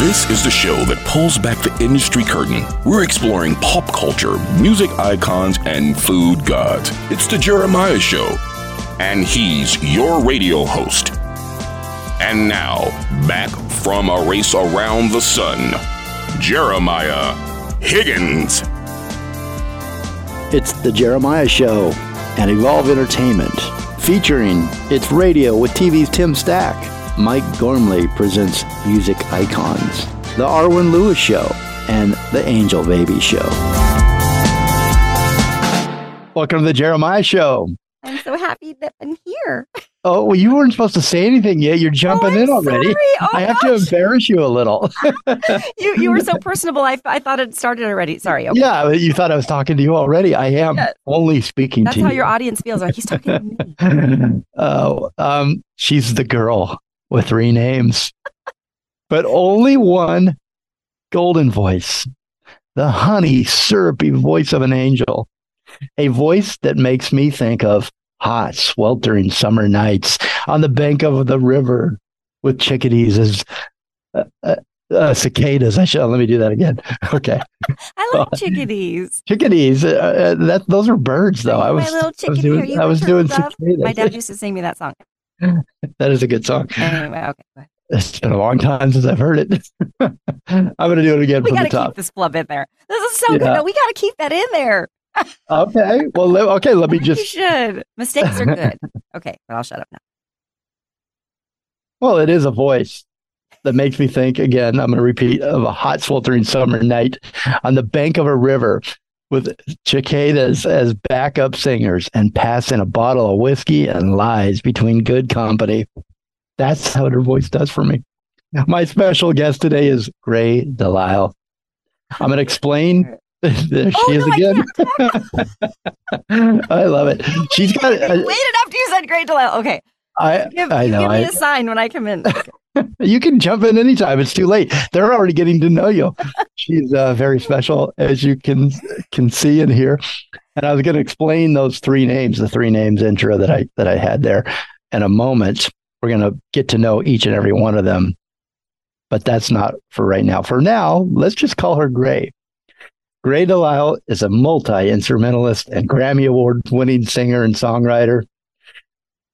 This is the show that pulls back the industry curtain. We're exploring pop culture, music icons, and food gods. It's the Jeremiah Show. And he's your radio host. And now, back from a race around the sun, Jeremiah Higgins. It's the Jeremiah Show and Evolve Entertainment, featuring It's Radio with TV's Tim Stack. Mike Gormley presents Music Icons, The Arwen Lewis Show, and The Angel Baby Show. Welcome to the Jeremiah Show. I'm so happy that I'm here. Oh, well, you weren't supposed to say anything yet. You're jumping oh, in already. Oh, I have to embarrass you a little. you you were so personable. I, I thought it started already. Sorry. Okay. Yeah, you thought I was talking to you already. I am yeah. only speaking That's to you. That's how your audience feels. Like he's talking to me. Oh, um, she's the girl with three names, but only one golden voice, the honey, syrupy voice of an angel, a voice that makes me think of hot, sweltering summer nights on the bank of the river with chickadees as uh, uh, uh, cicadas. I should let me do that again. Okay. I like chickadees. Chickadees. Uh, that those are birds, though. I was, my little I was doing, I was doing cicadas. My dad used to sing me that song. that is a good song. Anyway, okay. It's been a long time since I've heard it. I'm going to do it again we from the top. keep this flub in there. This is so yeah. good. We got to keep that in there. okay. Well, okay. Let me just. You should. Mistakes are good. Okay, but I'll shut up now. Well, it is a voice that makes me think again. I'm going to repeat of a hot, sweltering summer night on the bank of a river with cicadas as backup singers and passing a bottle of whiskey and lies between good company. That's how her voice does for me. My special guest today is Grey Delisle. I'm going to explain. There she oh, is no, again. I, I, love it. She's got. Uh, Waited after you said Grey Delisle. Okay. I, give, I know. Give me I, a sign when I come in. You can jump in anytime. It's too late. They're already getting to know you. She's uh, very special, as you can can see and hear. And I was going to explain those three names, the three names intro that I that I had there, in a moment. We're going to get to know each and every one of them, but that's not for right now. For now, let's just call her Grey. Grey Delisle is a multi instrumentalist and Grammy Award winning singer and songwriter.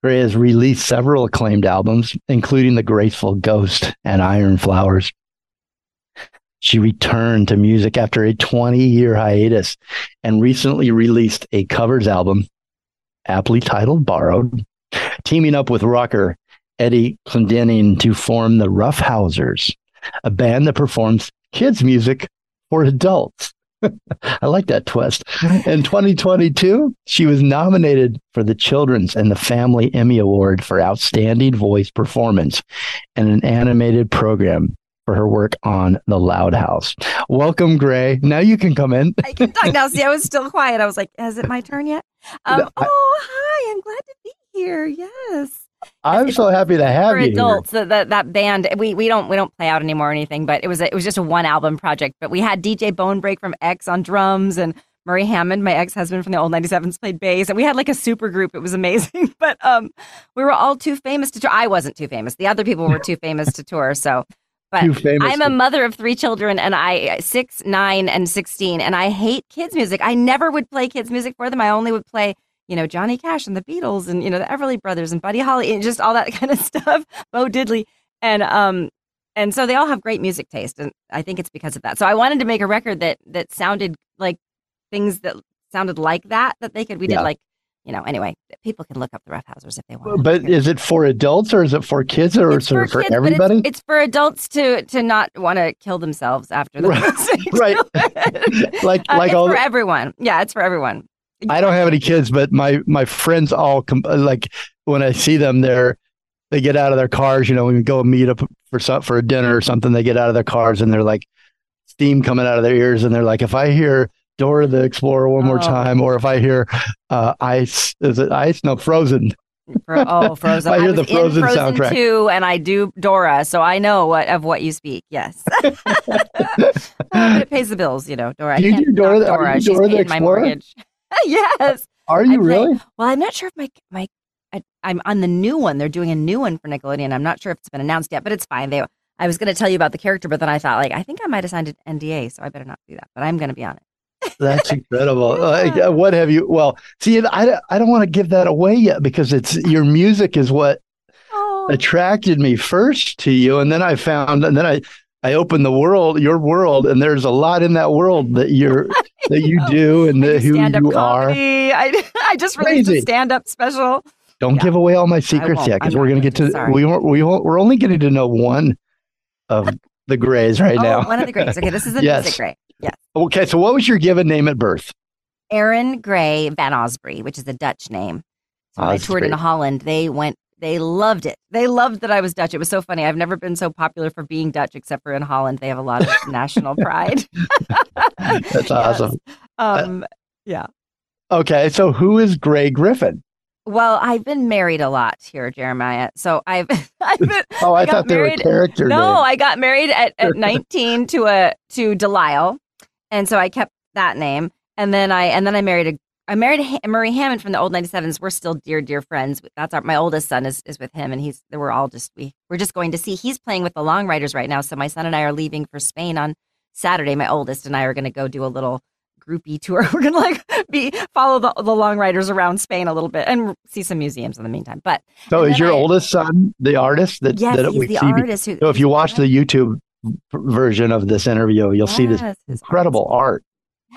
Gray has released several acclaimed albums, including The Graceful Ghost and Iron Flowers. She returned to music after a 20 year hiatus and recently released a covers album, aptly titled Borrowed, teaming up with rocker Eddie Clendening to form the Roughhousers, a band that performs kids' music for adults. I like that twist. In 2022, she was nominated for the Children's and the Family Emmy Award for Outstanding Voice Performance in an animated program for her work on The Loud House. Welcome, Grey. Now you can come in. I can talk now. See, I was still quiet. I was like, is it my turn yet? Um, no, I, oh, hi. I'm glad to be here. Yes. I'm so happy to have for you. adults, that that that band we we don't we don't play out anymore or anything, but it was a, it was just a one album project. But we had DJ Bonebrake from X on drums and Murray Hammond, my ex husband from the old 97s, played bass, and we had like a super group. It was amazing, but um, we were all too famous to tour. I wasn't too famous. The other people were too famous to tour. So, but I'm a mother of three children, and I six, nine, and sixteen, and I hate kids music. I never would play kids music for them. I only would play you know, Johnny Cash and the Beatles and, you know, the Everly Brothers and Buddy Holly and just all that kind of stuff, Bo Diddley. And, um, and so they all have great music taste. And I think it's because of that. So I wanted to make a record that, that sounded like things that sounded like that, that they could, we yeah. did like, you know, anyway, people can look up the Roughhousers if they want. But is it for adults or is it for kids or it's for, for kids, everybody? It's, it's, for adults to to not want to kill themselves after the right, right. like uh, like all for everyone. Yeah, it's for everyone. I don't have any kids, but my my friends all com- like when I see them, they're they get out of their cars. You know, when we go meet up for some for a dinner or something, they get out of their cars and they're like steam coming out of their ears, and they're like, if I hear Dora the Explorer one more oh. time, or if I hear uh, Ice, is it Ice? No, Frozen. oh, Frozen! I hear I the Frozen, Frozen soundtrack too, and I do Dora, so I know what of what you speak. Yes, but it pays the bills, you know. Dora, you do Dora, Dora. You She's Dora paid my mortgage. yes. Are you really? Well, I'm not sure if my my I, am on the new one. They're doing a new one for Nickelodeon. I'm not sure if it's been announced yet, but it's fine. They I was going to tell you about the character, but then I thought, like, I think I might have signed an NDA, so I better not do that. But I'm going to be on it. That's incredible. Uh, what have you? Well, see, I, I don't want to give that away yet because it's your music is what Oh, attracted me first to you, and then I found, and then I I open the world, your world, and there's a lot in that world that you're that you do and the, who you are. I, I just released a stand-up special. Don't Yeah. give away all my secrets yet, because we're going to get to. Sorry. we won't, we won't, we're only getting to know one of the Greys right oh, now. one of the greats. Okay, this is the Yes. music gray. Yes. Okay, so what was your given name at birth? Erin Grey Van Oosbree, which is a Dutch name. So I toured in Holland, they went, they loved it. They loved that I was Dutch. It was so funny. I've never been so popular for being Dutch, except for in Holland. They have a lot of national pride. That's Yes. awesome. Um, yeah. Okay, so who is Grey Griffin? well, I've been married a lot here, Jeremiah. So I've, I've been, Oh, I, I thought they were married- character no, names. I got married at, at 19 to a to Delisle, and so I kept that name. And then I and then I married a I married Ha- Murray Hammond from the old 97s. We're still dear dear friends. That's our my oldest son is is with him, and he's we're all just we we're just going to see. He's playing with the Long Ryders right now. So my son and I are leaving for Spain on Saturday. My oldest and I are going to go do a little groupie tour. We're gonna like be follow the, the Long Ryders around Spain a little bit and see some museums in the meantime. But So is your I- oldest son the artist that, yes, that we the see? artist who. So if you watch the YouTube version of this interview, you'll see this Yes, his incredible art.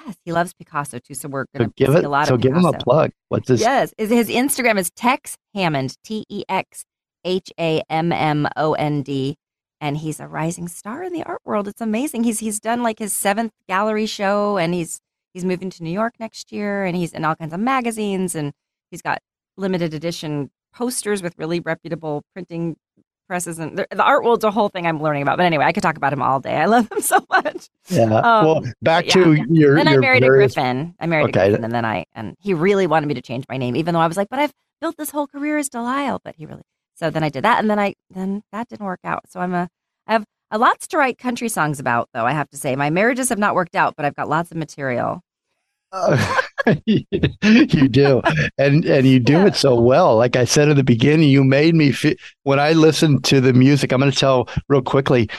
Yes, he loves Picasso too. So we're gonna give see it. a lot. So of give him a plug. What's his? Yes, his Instagram is Tex Hammond, T E X H A M M O N D, and he's a rising star in the art world. It's amazing. He's he's done like his seventh gallery show, and he's he's moving to New York next year, and he's in all kinds of magazines, and he's got limited edition posters with really reputable printing presses, and the, the art world's a whole thing I'm learning about. But anyway, I could talk about him all day. I love him so much. Yeah. Um, well, back but to yeah, your. then I married various- a Griffin. I married Okay. a Griffin, and then I and he really wanted me to change my name, even though I was like, "But I've built this whole career as Delisle." But he really so then I did that, and then I then that didn't work out. So I'm a I have a lots to write country songs about, though I have to say my marriages have not worked out, but I've got lots of material. Uh, you do, and and you do Yeah. it so well. Like I said in the beginning, you made me feel. When I listened to the music, I'm going to tell real quickly.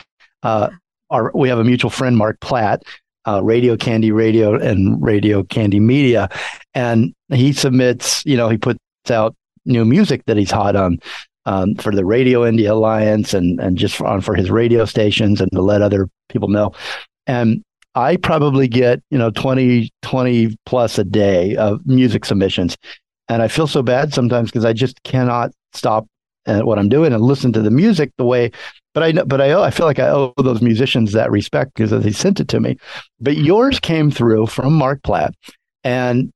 Uh, our we have a mutual friend, Mark Platt, uh, Radio Candy Radio and Radio Candy Media, and he submits. You know, he puts out new music that he's hot on. Um, for the Radio Indie Alliance and and just for, on for his radio stations and to let other people know. And I probably get, you know, 20, 20 plus a day of music submissions. And I feel so bad sometimes because I just cannot stop at what I'm doing and listen to the music the way, but I know, but I, owe- I feel like I owe those musicians that respect because they sent it to me. But yours came through from Mark Platt and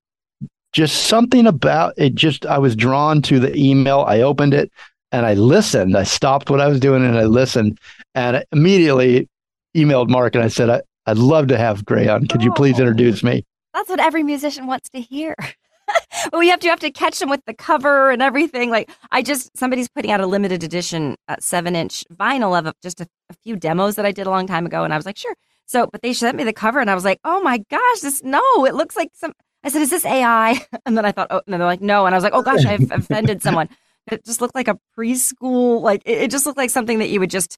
just something about it. Just, I was drawn to the email. I opened it and I listened. I stopped what I was doing and I listened and I immediately emailed Mark and I said, I, I'd love to have Grey on. Could you please Oh. introduce me? That's what every musician wants to hear. well, you have to you have to catch them with the cover and everything. Like I just somebody's putting out a limited edition uh, seven inch vinyl of just a, a few demos that I did a long time ago, and I was like, sure. So, but they sent me the cover, and I was like, oh my gosh, this no, it looks like some. I said, is this AI? And then I thought, oh, and they're like, no, and I was like, oh gosh, I've offended someone. It just looked like a preschool, like it, it just looked like something that you would just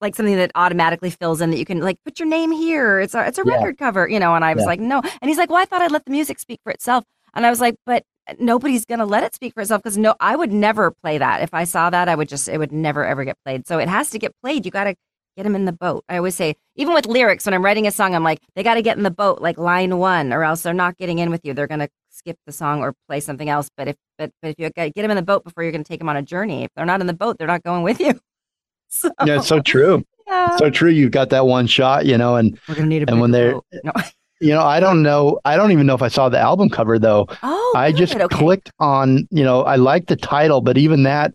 like something that automatically fills in that you can like put your name here. It's a it's a Yeah. record cover, you know. And I was Yeah. like, no. And he's like, well, I thought I'd let the music speak for itself. And I was like, but nobody's gonna let it speak for itself because no, I would never play that. If I saw that, I would just it would never ever get played. So it has to get played. You got to get them in the boat. I always say, even with lyrics, when I'm writing a song, I'm like, they got to get in the boat, like line one, or else they're not getting in with you. They're gonna skip the song or play something else. But if but, but if you get them in the boat before you're gonna take them on a journey, if they're not in the boat, they're not going with you. So, Yeah, it's so true. yeah. So true. You've got that one shot, you know, and we're gonna need a and when they're- no. you know, I don't know. I don't even know if I saw the album cover though. Oh, I just okay. clicked on, you know, I like the title, but even that,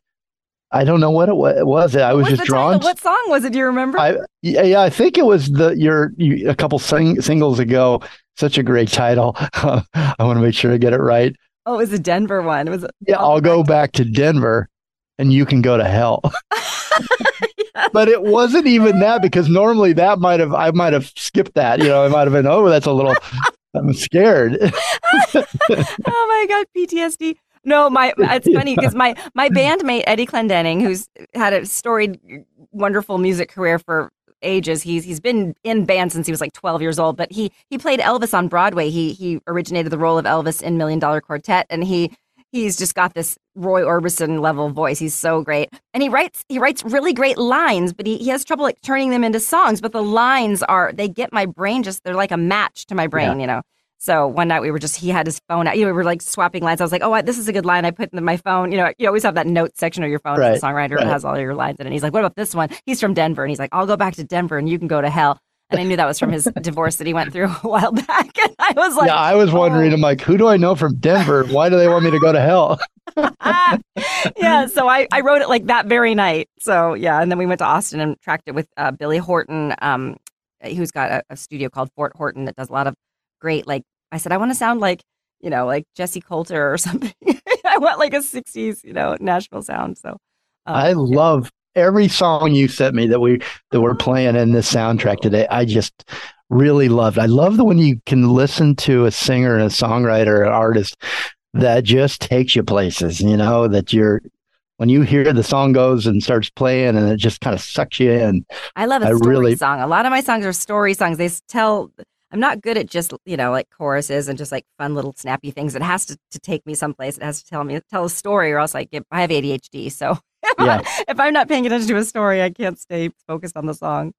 I don't know what it wa- it was. I What was just drawn. title? What song was it? Do you remember? I yeah, yeah, I think it was the your you, a couple sing, singles ago. Such a great title. I want to make sure I get it right. oh, it was a Denver one. It was. Yeah, I'll go back to Denver, and you can go to hell. but it wasn't even that because normally that might have I might have skipped that. You know, I might have been oh that's a little. I'm scared. oh my god, PTSD. No, my it's funny because my my bandmate Eddie Clendening, who's had a storied, wonderful music career for ages. He's he's been in band since he was like 12 years old, but he he played Elvis on Broadway. He he originated the role of Elvis in Million Dollar Quartet, and he he's just got this Roy Orbison level voice. He's so great, and he writes he writes really great lines, but he, he has trouble like turning them into songs. But the lines are they get my brain just they're like a match to my brain, yeah. you know. So one night we were just he had his phone out. You know, we were like swapping lines. I was like, oh, this is a good line. I put in my phone. You know, you always have that note section of your phone. Right, the songwriter right. has all your lines in it. And he's like, what about this one? He's from Denver, and he's like, I'll go back to Denver, and you can go to hell. And I knew that was from his divorce that he went through a while back. And I was like, Yeah, I was wondering, oh. I'm like, who do I know from Denver? Why do they want me to go to hell? yeah, so I, I wrote it like that very night. So yeah, and then we went to Austin and tracked it with uh, Billy Horton, um, who's got a, a studio called Fort Horton that does a lot of great like I said, I want to sound like, you know, like Jessi Colter or something. I want like a 60s, you know, Nashville sound. So um, I love every song you sent me that we that we're playing in this soundtrack today. I just really loved. I love the when you can listen to a singer and a songwriter, an artist that just takes you places, you know, that you're when you hear the song goes and starts playing and it just kind of sucks you in. I love a I story really, song. A lot of my songs are story songs. They tell I'm not good at just, you know, like choruses and just like fun little snappy things. It has to, to take me someplace. It has to tell me, tell a story or else like I have ADHD. So yeah. if I'm not paying attention to a story, I can't stay focused on the song.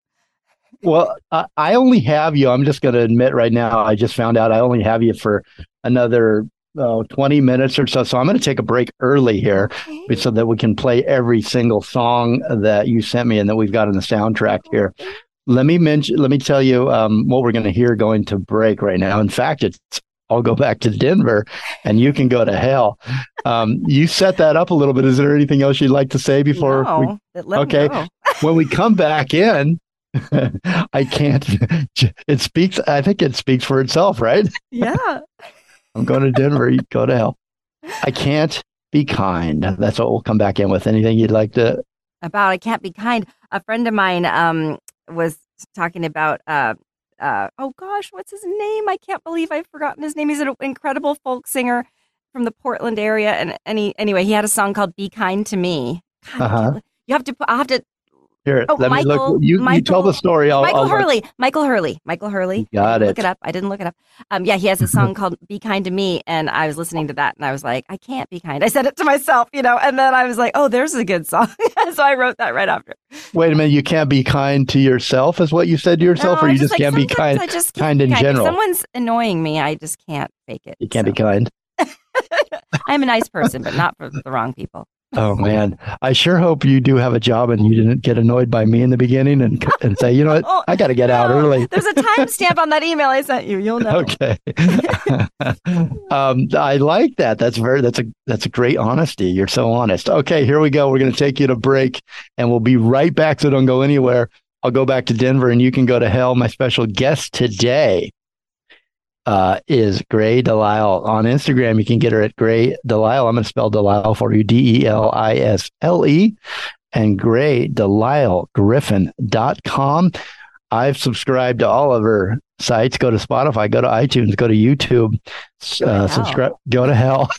Well, I only have you. I'm just going to admit right now, I just found out I only have you for another oh, 20 minutes or so. So I'm going to take a break early here okay. so that we can play every single song that you sent me and that we've got in the soundtrack here. Let me mention. Let me tell you um, what we're going to hear going to break right now. In fact, it's I'll go back to Denver, and you can go to hell. Um, you set that up a little bit. Is there anything else you'd like to say before? No, we, okay. when we come back in, I can't. It speaks. I think it speaks for itself, right? Yeah. I'm going to Denver. You go to hell. I can't be kind. That's what we'll come back in with. Anything you'd like to about? I can't be kind. A friend of mine um, was talking about uh uh oh gosh, what's his name? I can't believe I've forgotten his name. He's an incredible folk singer from the Portland area, and any anyway, he had a song called "Be Kind to Me." God, uh-huh. You have to. I have to here, oh, let Michael, me look. You, Michael, you tell the story. I'll, Michael I'll Hurley. Look. Michael Hurley. Michael Hurley. Got it. Look it up. I didn't look it up. Um, yeah, he has a song called "Be Kind to Me," and I was listening to that, and I was like, I can't be kind. I said it to myself, you know, and then I was like, oh, there's a good song. so I wrote that right after. Wait a minute. You can't be kind to yourself, is what you said to yourself, no, or you just, just like, can't be kind? I just kind in kind. general. If someone's annoying me, I just can't fake it. You can't so. be kind. I'm a nice person, but not for the wrong people. Oh man, I sure hope you do have a job and you didn't get annoyed by me in the beginning and and say, you know what, oh, I got to get no, out early. There's a timestamp on that email I sent you. You'll know. Okay. um, I like that. That's very that's a that's a great honesty. You're so honest. Okay, here we go. We're going to take you to break, and we'll be right back. So don't go anywhere. I'll go back to Denver, and you can go to hell. My special guest today uh, is Grey DeLisle on Instagram. You can get her at Grey DeLisle. I'm going to spell DeLisle for you D E L I S L E and Grey DeLisle Griffin.com. I've subscribed to all of her sites. Go to Spotify, go to iTunes, go to YouTube, uh, subscribe, go to hell.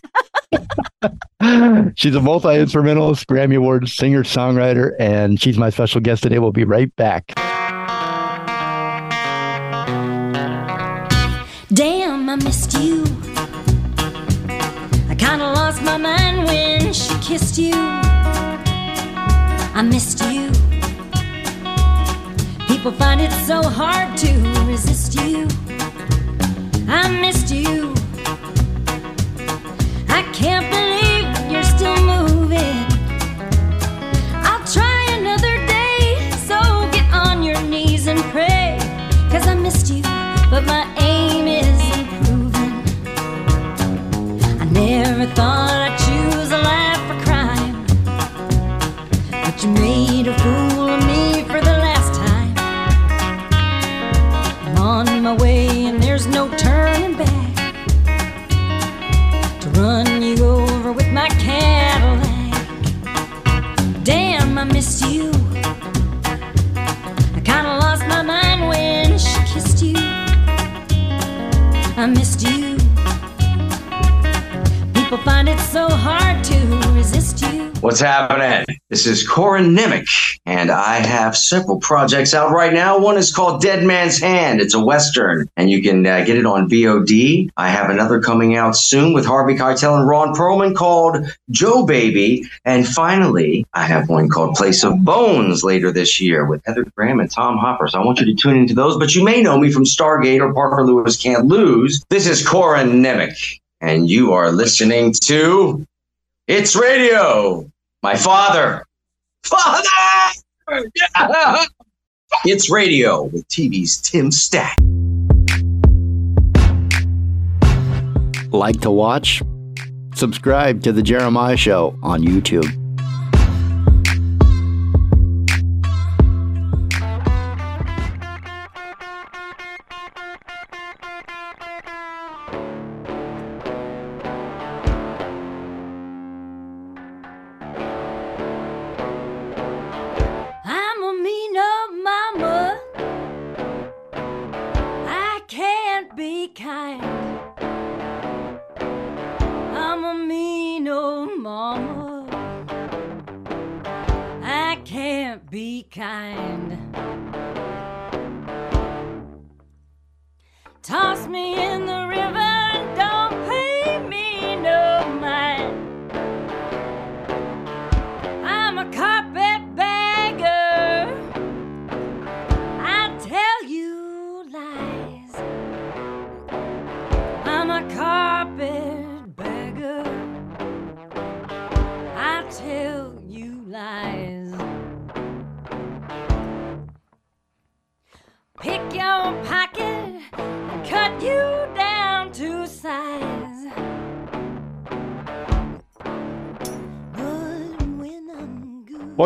she's a multi instrumentalist, Grammy Award singer, songwriter, and she's my special guest today. We'll be right back. Kissed you. I missed you. People find it so hard to resist you. I missed you. I can't believe you're still moving. I'll try another day, so get on your knees and pray. Cause I missed you, but my aim is improving. I never thought I'd You made a fool of me for the last time. I'm on my way, and there's no turning back. To run you over with my Cadillac. Damn, I miss you. I kinda lost my mind when she kissed you. I missed you. People find it so hard to resist you. What's happening? This is Corin Nemec, and I have several projects out right now. One is called Dead Man's Hand. It's a Western, and you can uh, get it on VOD. I have another coming out soon with Harvey Keitel and Ron Perlman called Joe Baby. And finally, I have one called Place of Bones later this year with Heather Graham and Tom Hopper. So I want you to tune into those, but you may know me from Stargate or Parker Lewis Can't Lose. This is Corin Nemec, and you are listening to It's Radio. My father. Father! Yeah! It's radio with TV's Tim Stack. Like to watch? Subscribe to The Jeremiah Show on YouTube.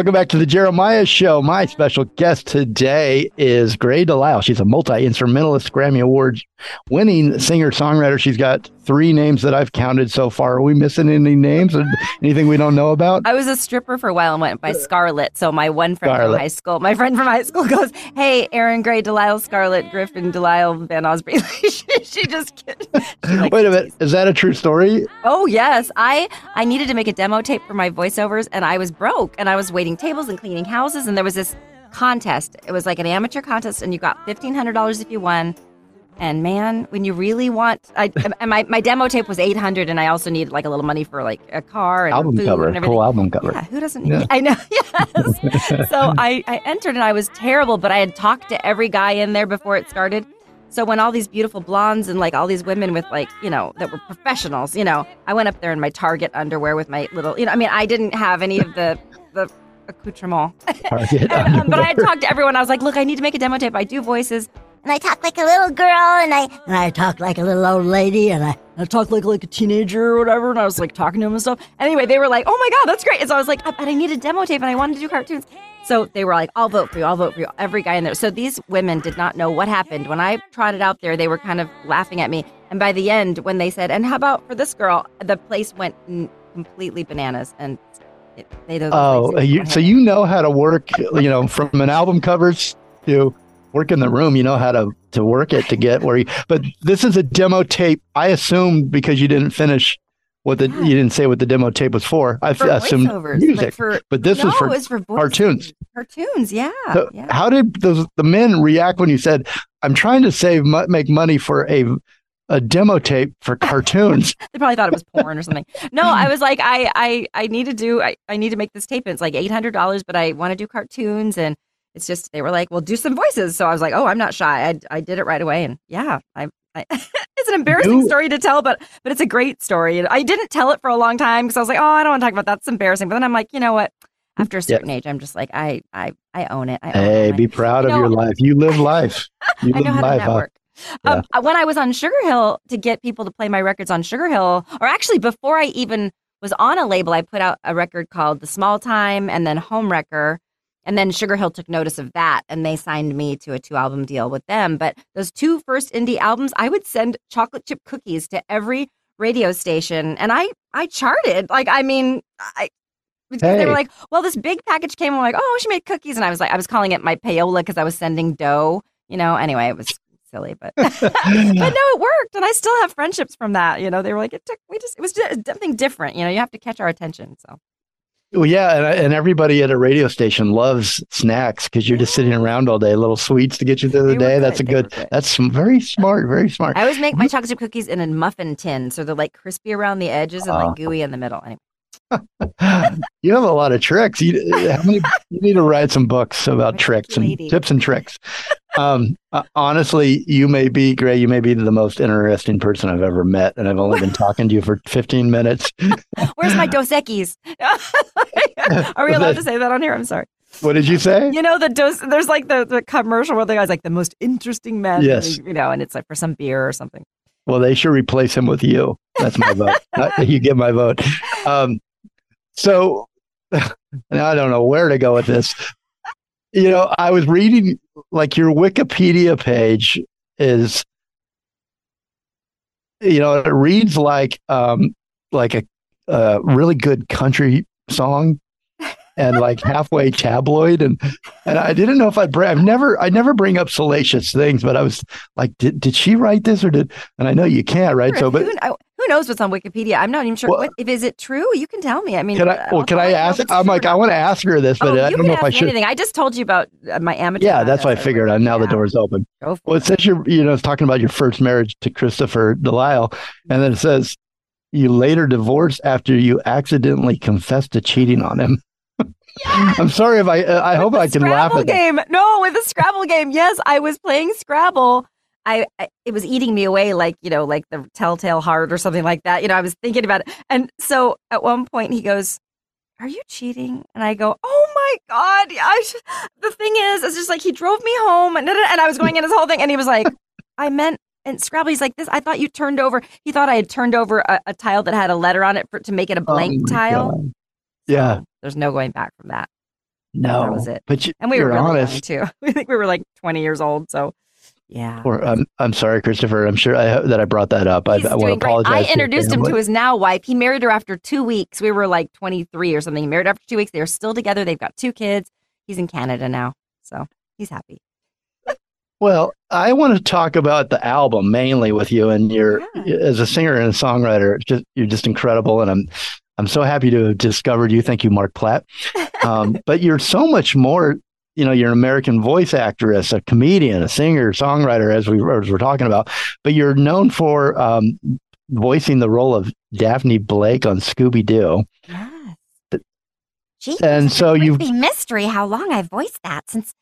Welcome back to the Jeremiah Show. My special guest today is Grey Delisle. She's a multi instrumentalist, Grammy Award winning singer songwriter. She's got three names that I've counted so far. Are we missing any names? or Anything we don't know about? I was a stripper for a while and went by Scarlett. So my one friend Scarlett. from high school, my friend from high school goes, "Hey, Erin Grey, Delisle, Scarlett, Griffin, Delisle, Van Osprey." she, she just she likes Wait a minute. Is that a true story? Oh yes, I I needed to make a demo tape for my voiceovers, and I was broke, and I was waiting tables and cleaning houses, and there was this contest. It was like an amateur contest, and you got fifteen hundred dollars if you won. And man, when you really want, I and my, my demo tape was eight hundred, and I also needed like a little money for like a car and album food cover. and everything. Cool album cover. Yeah, who doesn't? Yeah. I know. Yes. so I, I entered and I was terrible, but I had talked to every guy in there before it started. So when all these beautiful blondes and like all these women with like you know that were professionals, you know, I went up there in my Target underwear with my little, you know, I mean, I didn't have any of the the accoutrement, um, but I had talked to everyone. I was like, look, I need to make a demo tape. I do voices. And I talk like a little girl, and I and I talk like a little old lady, and I I talked like like a teenager or whatever, and I was like talking to him and stuff. Anyway, they were like, "Oh my god, that's great!" And so I was like, oh, "But I need a demo tape, and I wanted to do cartoons." So they were like, "I'll vote for you. I'll vote for you." Every guy in there. So these women did not know what happened when I trotted out there. They were kind of laughing at me, and by the end, when they said, "And how about for this girl?" the place went n- completely bananas, and it, they those Oh, you, so you know how to work, you know, from an album covers to work in the room. You know how to to work it to get where you. But this is a demo tape. I assumed because you didn't finish what the you didn't say what the demo tape was for. I for assumed music. like for but this no, was for was for cartoons. Cartoons, yeah, So yeah. How did those the men react when you said, "I'm trying to save make money for a a demo tape for cartoons"? They probably thought it was porn or something. No, I was like, I, I, I need to do, I, I need to make this tape. And it's like eight hundred dollars, but I want to do cartoons, and it's just they were like, well, do some voices. So I was like, oh, I'm not shy. I, I did it right away, and yeah, I, I it's an embarrassing You- story to tell, but but it's a great story. I didn't tell it for a long time because I was like, oh, I don't want to talk about that. That's embarrassing. But then I'm like, you know what? After a certain age, I'm just like, I, I, I own it. I own hey, my- be proud You of your life. You live life. You I live know life. huh? Um, uh, when I was on Sugar Hill to get people to play my records on Sugar Hill, or actually before I even was on a label, I put out a record called The Small Time and then Home Wrecker. And then Sugar Hill took notice of that and they signed me to a two album deal with them. But those two first indie albums, I would send chocolate chip cookies to every radio station and I I charted. Like I mean, I because they were like, well, this big package came. I'm like, oh, she made cookies, and I was like, I was calling it my payola because I was sending dough. You know. Anyway, it was silly, but but no, it worked, and I still have friendships from that. You know, they were like, it took we just it was just something different. You know, you have to catch our attention. So Well, yeah, and, and everybody at a radio station loves snacks because you're just sitting around all day. Little sweets to get you through the day. That's a good. Good. That's very smart. Very smart. I always make my chocolate chip cookies in a muffin tin, so they're like crispy around the edges and Ah. like gooey in the middle. Anyway, you have a lot of tricks. You, how many, you need to write some books about tricks and lady. tips and tricks. Um, uh, honestly, you may be Grey. You may be the most interesting person I've ever met, and I've only been talking to you for 15 minutes. where's my Dos Equis? Are we allowed to say that on here? I'm sorry. What did you say? You know the dos. There's like the, the commercial where the guy's like the most interesting man. Yes. you know, and it's like for some beer or something. Well, they should replace him with you. That's my vote. Uh, you get my vote. Um, so now I don't know where to go with this. You know, I was reading like your Wikipedia page is, you know, it reads like um, like a, a really good country song and like halfway tabloid and and I didn't know if I'd bring I've never I never bring up salacious things but I was like did did she write this or did and I know you can't right so but who, who knows what's on Wikipedia? I'm not even sure. Well- what, if is it true? You can tell me. I mean, can I uh, well I'll can I ask I'm like I want to ask her this but oh, I don't know if I should anything. I just told you about uh, my amateur. yeah that's why I figured out now the Yeah, door's open well it it. says you're you know it's talking about your first marriage to Christopher Delisle and then it says you later divorced after you accidentally confessed to cheating on him I'm sorry if I uh, I hope I can laugh Scrabble at that. game. No, with the Scrabble game. Yes, I was playing Scrabble. I, I it was eating me away like you know like the telltale heart or something like that. You know, I was thinking about it, and so at one point he goes, "Are you cheating?" And I go, "Oh my god!" I sh-. The thing is, it's just like he drove me home, and and I was going in his whole thing, and he was like, "I meant." And Scrabble, he's like this. I thought you turned over. He thought I had turned over a, a tile that had a letter on it for, to make it a blank Oh tile. God. Yeah. There's no going back from that. No, That was it. But you, And we you're were really honest. too. We think we were like 20 years old. So, yeah. Or I'm I'm sorry, Christopher. I'm sure I, uh, that I brought that up. I, I want to great. apologize. I introduced him to his now wife. He married her after two weeks. We were like 23 or something. He married after two weeks. They're still together. They've got two kids. He's in Canada now. So he's happy. Well, I want to talk about the album mainly with you and your Yeah. as a singer and a songwriter. Just you're just incredible, and I'm I'm so happy to have discovered you. Thank you, Mark Platt. Um, but you're so much more. You know, you're an American voice actress, a comedian, a singer, songwriter, as we as we're talking about. But you're known for um, voicing the role of Daphne Blake on Scooby Doo. Yes. Gee, And so you- mystery how long I've voiced that since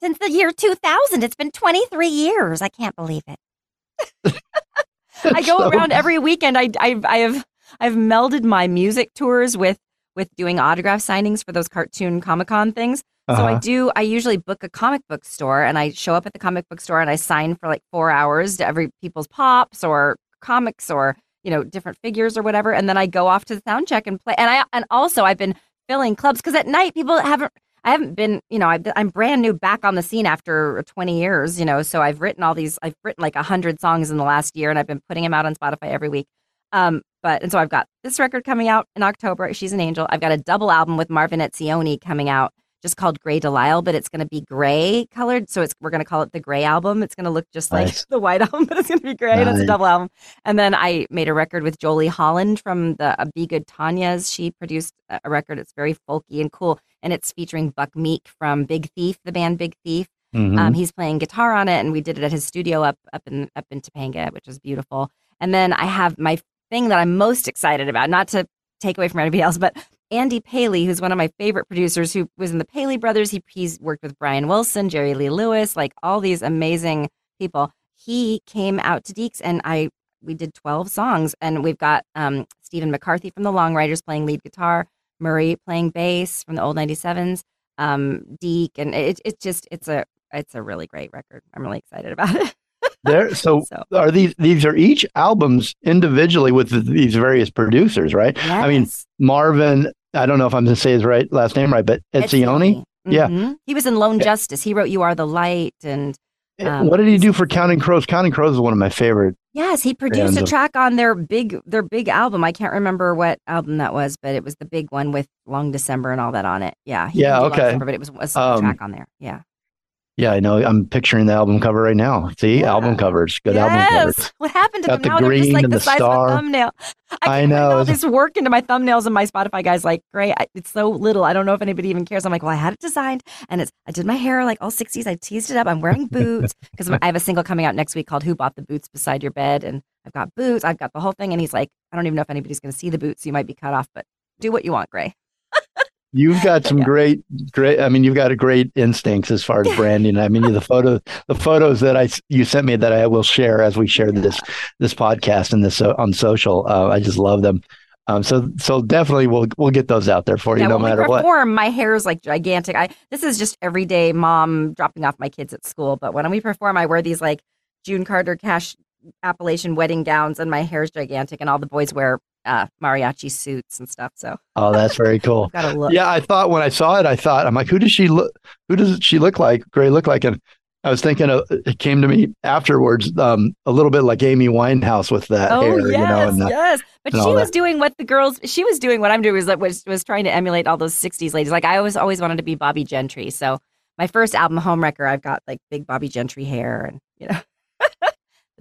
since the year 2000. It's been 23 years. I can't believe it. I go So- around every weekend. I, I, I have, I've melded my music tours with, with doing autograph signings for those cartoon Comic Con things. So I Uh-huh. do. I usually book a comic book store, and I show up at the comic book store, and I sign for like four hours to every people's pops or comics or you know different figures or whatever, and then I go off to the sound check and play. And I and also I've been filling clubs because at night people haven't. I haven't been, you know, I've, I'm brand new back on the scene after 20 years, you know, so I've written all these, I've written like 100 songs in the last year and I've been putting them out on Spotify every week. Um, but, and so I've got this record coming out in October. She's an angel. I've got a double album with Marvin Etzioni coming out just called Grey Delisle, but it's going to be gray colored. So it's we're going to call it the Gray album. It's going to look just like the White album, but it's going to be gray. And it's a double album. And then I made a record with Jolie Holland from the uh, Be Good Tanyas. She produced a record. It's very folky and cool, and it's featuring Buck Meek from Big Thief, the band Big Thief. Mhm. Um, he's playing guitar on it, and we did it at his studio up up in up in Topanga, which was beautiful. And then I have my thing that I'm most excited about, not to take away from anybody else, but Andy Paley, who's one of my favorite producers, who was in the Paley Brothers. He, he's worked with Brian Wilson, Jerry Lee Lewis, like all these amazing people. He came out to Deeks, and I we did 12 songs, and we've got um, Stephen McCarthy from the Long Ryders playing lead guitar, Murray playing bass from the old 97s, um, Deke, and it, it just it's a it's a really great record. I'm really excited about it. There. So So are these these are each albums individually with th- these various producers, right? yes. I mean, Marvin, I don't know if I'm going to say his right last name right, but Etzioni. Yeah. Mhm. He was in Lone Yeah. Justice. He wrote "You Are the Light," and Um, what did he do for Counting Crows? Counting Crows is one of my favorite. yes, he produced a uh, track on their big their big album. I can't remember what album that was, but it was the big one with Long December and all that on it. Yeah, he Yeah, didn't do Long okay. December, but it was, was a Um, track on there. Yeah, Yeah, I know. I'm picturing the album cover right now. See, Yeah. album covers, good album covers. What happened to Got them the now? They're just green like and the, the size star. of a thumbnail. I putting know. all this work into my thumbnails, and my Spotify guy's like, "Great, I, it's so little. I don't know if anybody even cares." I'm like, "Well, I had it designed, and it's I did my hair like all 60s. I teased it up. I'm wearing boots because I have a single coming out next week called "Who Bought the Boots Beside Your Bed," and I've got boots. I've got the whole thing, and he's like, "I don't even know if anybody's going to see the boots. You might be cut off, but do what you want, Grey." You've got some Yeah. great, great. I mean, you've got a great instincts as far as branding. I mean, the photo, the photos that I you sent me that I will share as we share this this podcast and this uh, on social. Uh, I just love them. Um, so so definitely we'll we'll get those out there for you yeah, no matter we what. perform, my hair is like gigantic. I this is just everyday mom dropping off my kids at school. But when we perform, I wear these like June Carter cash Appalachian wedding gowns, and my hair is gigantic, and all the boys wear uh, mariachi suits and stuff. So Oh, that's very cool. Got to look. Yeah, I thought when I saw it, I thought I'm like, who does she look? Who does she look like? Grey look like? And I was thinking, of, it came to me afterwards, um, a little bit like Amy Winehouse with that Oh hair, yes, you know. And, uh, yes. But she was that. doing what the girls. She was doing what I'm doing was like was was trying to emulate all those '60s ladies. Like I always always wanted to be Bobbie Gentry. So my first album, Homewrecker, I've got like big Bobbie Gentry hair, and you know,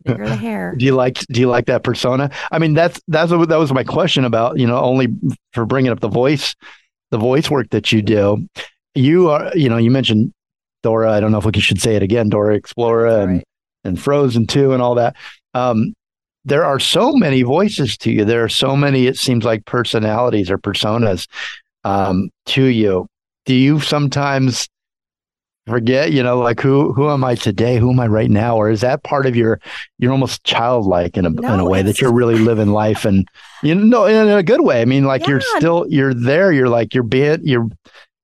the bigger the hair. do you like do you like that persona? I mean, that's that's what, that was my question about. You know, only for bringing up the voice, the voice work that you do. You are, you know, you mentioned Dora. I don't know if we should say it again, Dora Explorer and right. and Frozen 2 and all that. Um, there are so many voices to you. There are so many, it seems like personalities or personas um, to you. Do you sometimes forget, you know, like who who am I today? Who am I right now? Or is that part of your you're almost childlike in a in a way that you're really living life and you know in a good way. I mean, like you're still you're there, you're like you're being you're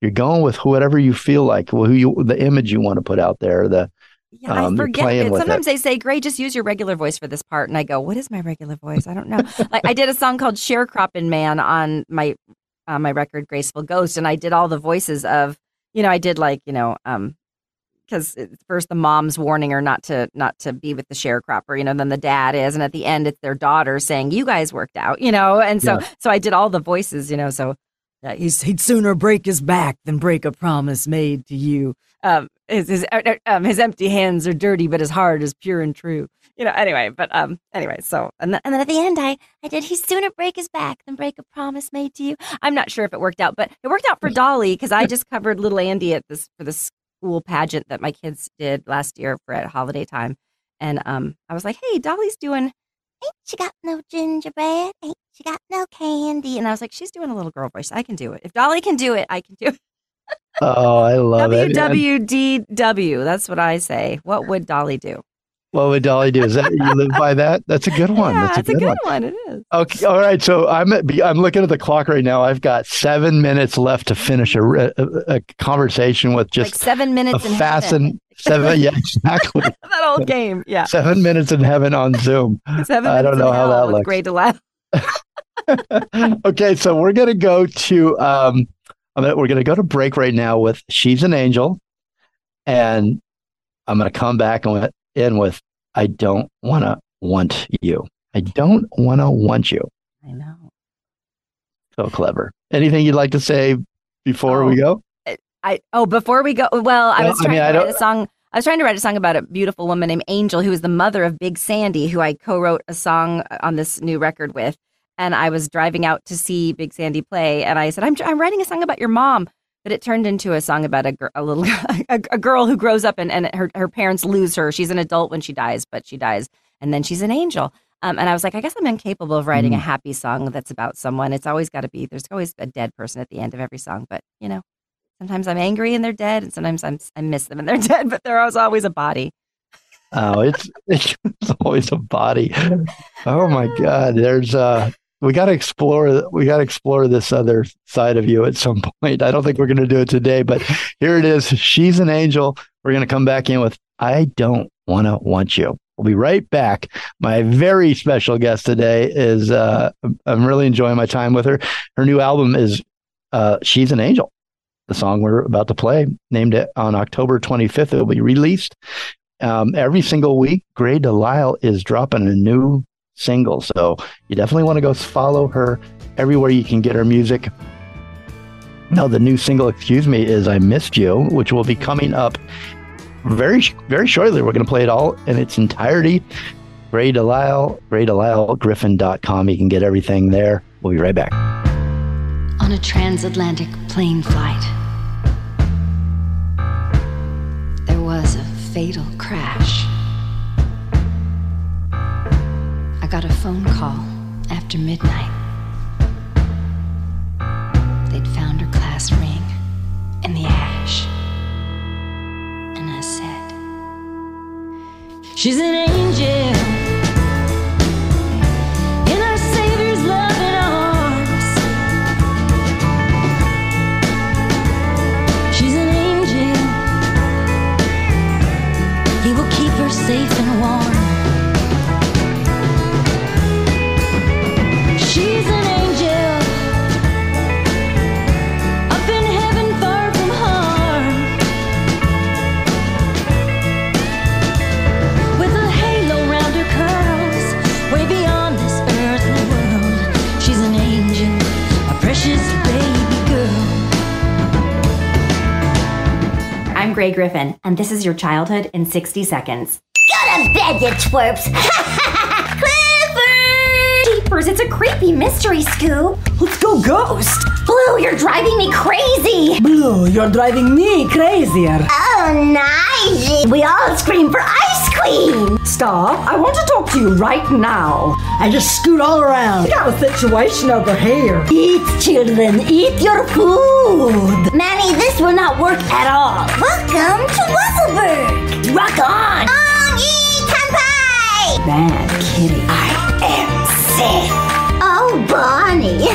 you're going with whatever you feel like, who you the image you want to put out there, the Yeah, Um, I forget it. with it. Sometimes they say, "Grey, just use your regular voice for this part," and I go, "What is my regular voice? I don't know." like I did a song called "Sharecropping Man" on my on my record "Graceful Ghost," and I did all the voices of, you know, I did like, you know, um, because first the mom's warning her not to not to be with the sharecropper, you know, then the dad is, and at the end it's their daughter saying, "You guys worked out," you know, and so so I did all the voices, you know, so. Uh, he's, he'd sooner break his back than break a promise made to you. Um, his his, uh, uh, um, his empty hands are dirty, but his heart is pure and true. You know. Anyway, but um, anyway. So and then, And then at the end, I, I did, he'd sooner break his back than break a promise made to you. I'm not sure if it worked out, but it worked out for Dolly because I just covered little Andy at this for the school pageant that my kids did last year for at holiday time, and um, I was like, hey, Dolly's doing. Ain't she got no gingerbread? Ain't she got no candy? And I was like, she's doing a little girl voice. I can do it. If Dolly can do it, I can do it. Oh, I love it. And WWDW. That's what I say. What would Dolly do? What would Dolly do? Is that you live by that? That's a good one. Yeah, That's a it's a good, good one. one. It is. Okay, all right. So I'm at, I'm looking at the clock right now. I've got seven minutes left to finish a, a, a conversation with like just seven a minute in heaven. fasten seven. Yeah, exactly. that old game. Yeah. seven minutes in heaven on Zoom. Seven I don't know how that with Great to laugh. okay, so we're gonna go to um, gonna, we're gonna go to break right now with "She's an Angel," and I'm gonna come back and in with "I don't wanna want you." I don't wanna want you. I know. So clever. Anything you'd like to say before we oh, go? I oh before we go well I was I trying mean, to write a song I was trying to write a song about a beautiful woman named Angel who is the mother of Big Sandy who I co-wrote a song uh, on this new record with and I was driving out to see Big Sandy play and I said I'm I'm writing a song about your mom but it turned into a song about a, gir- a little a, a girl who grows up and, and her, her parents lose her she's an adult when she dies but she dies and then she's an angel um, and I was like I guess I'm incapable of writing a Mm. happy song that's about someone it's always got to be there's always a dead person at the end of every song but you know Sometimes I'm angry and they're dead, and sometimes I'm I miss them and they're dead, but there was always a body. Oh, it's it's always a body. Oh my God, there's uh, we got to explore we got to explore this other side of you at some point. I don't think we're going to do it today, but here it is. She's an angel. We're going to come back in with I don't want to want you. We'll be right back. My very special guest today is uh, I'm really enjoying my time with her. Her new album is uh, She's an Angel. The song we're about to play, named it on October 25th, it will be released. Um, every single week, Grey Delisle is dropping a new single. So you definitely want to go follow her everywhere you can get her music. Now, the new single, excuse me, is I Missed You, which will be coming up very, very shortly, we're going to play it all in its entirety. Grey Delisle, GreyDelisleGriffin.com. You can get everything there. We'll be right back. On a transatlantic plane flight, there was a fatal crash. Got a phone call after midnight. They'd found her class ring in the ash. And I said, She's an angel I'm Grey Griffin, and this is your childhood in 60 seconds. Go to bed, you twerps. Clifford! It's a creepy mystery, Scoob. Let's go ghost! Blue, you're driving me crazy. Blue, you're driving me crazier. Oh, Nigel. We all scream for ice cream. Stop. I want to talk to you right now. I just scoot all around. We got a situation over here. Eat, children, eat your food. Manny, this will not work at all. Welcome to Wuzzleberg. Rock on. On ye kanpai. Bad kitty. Bonnie.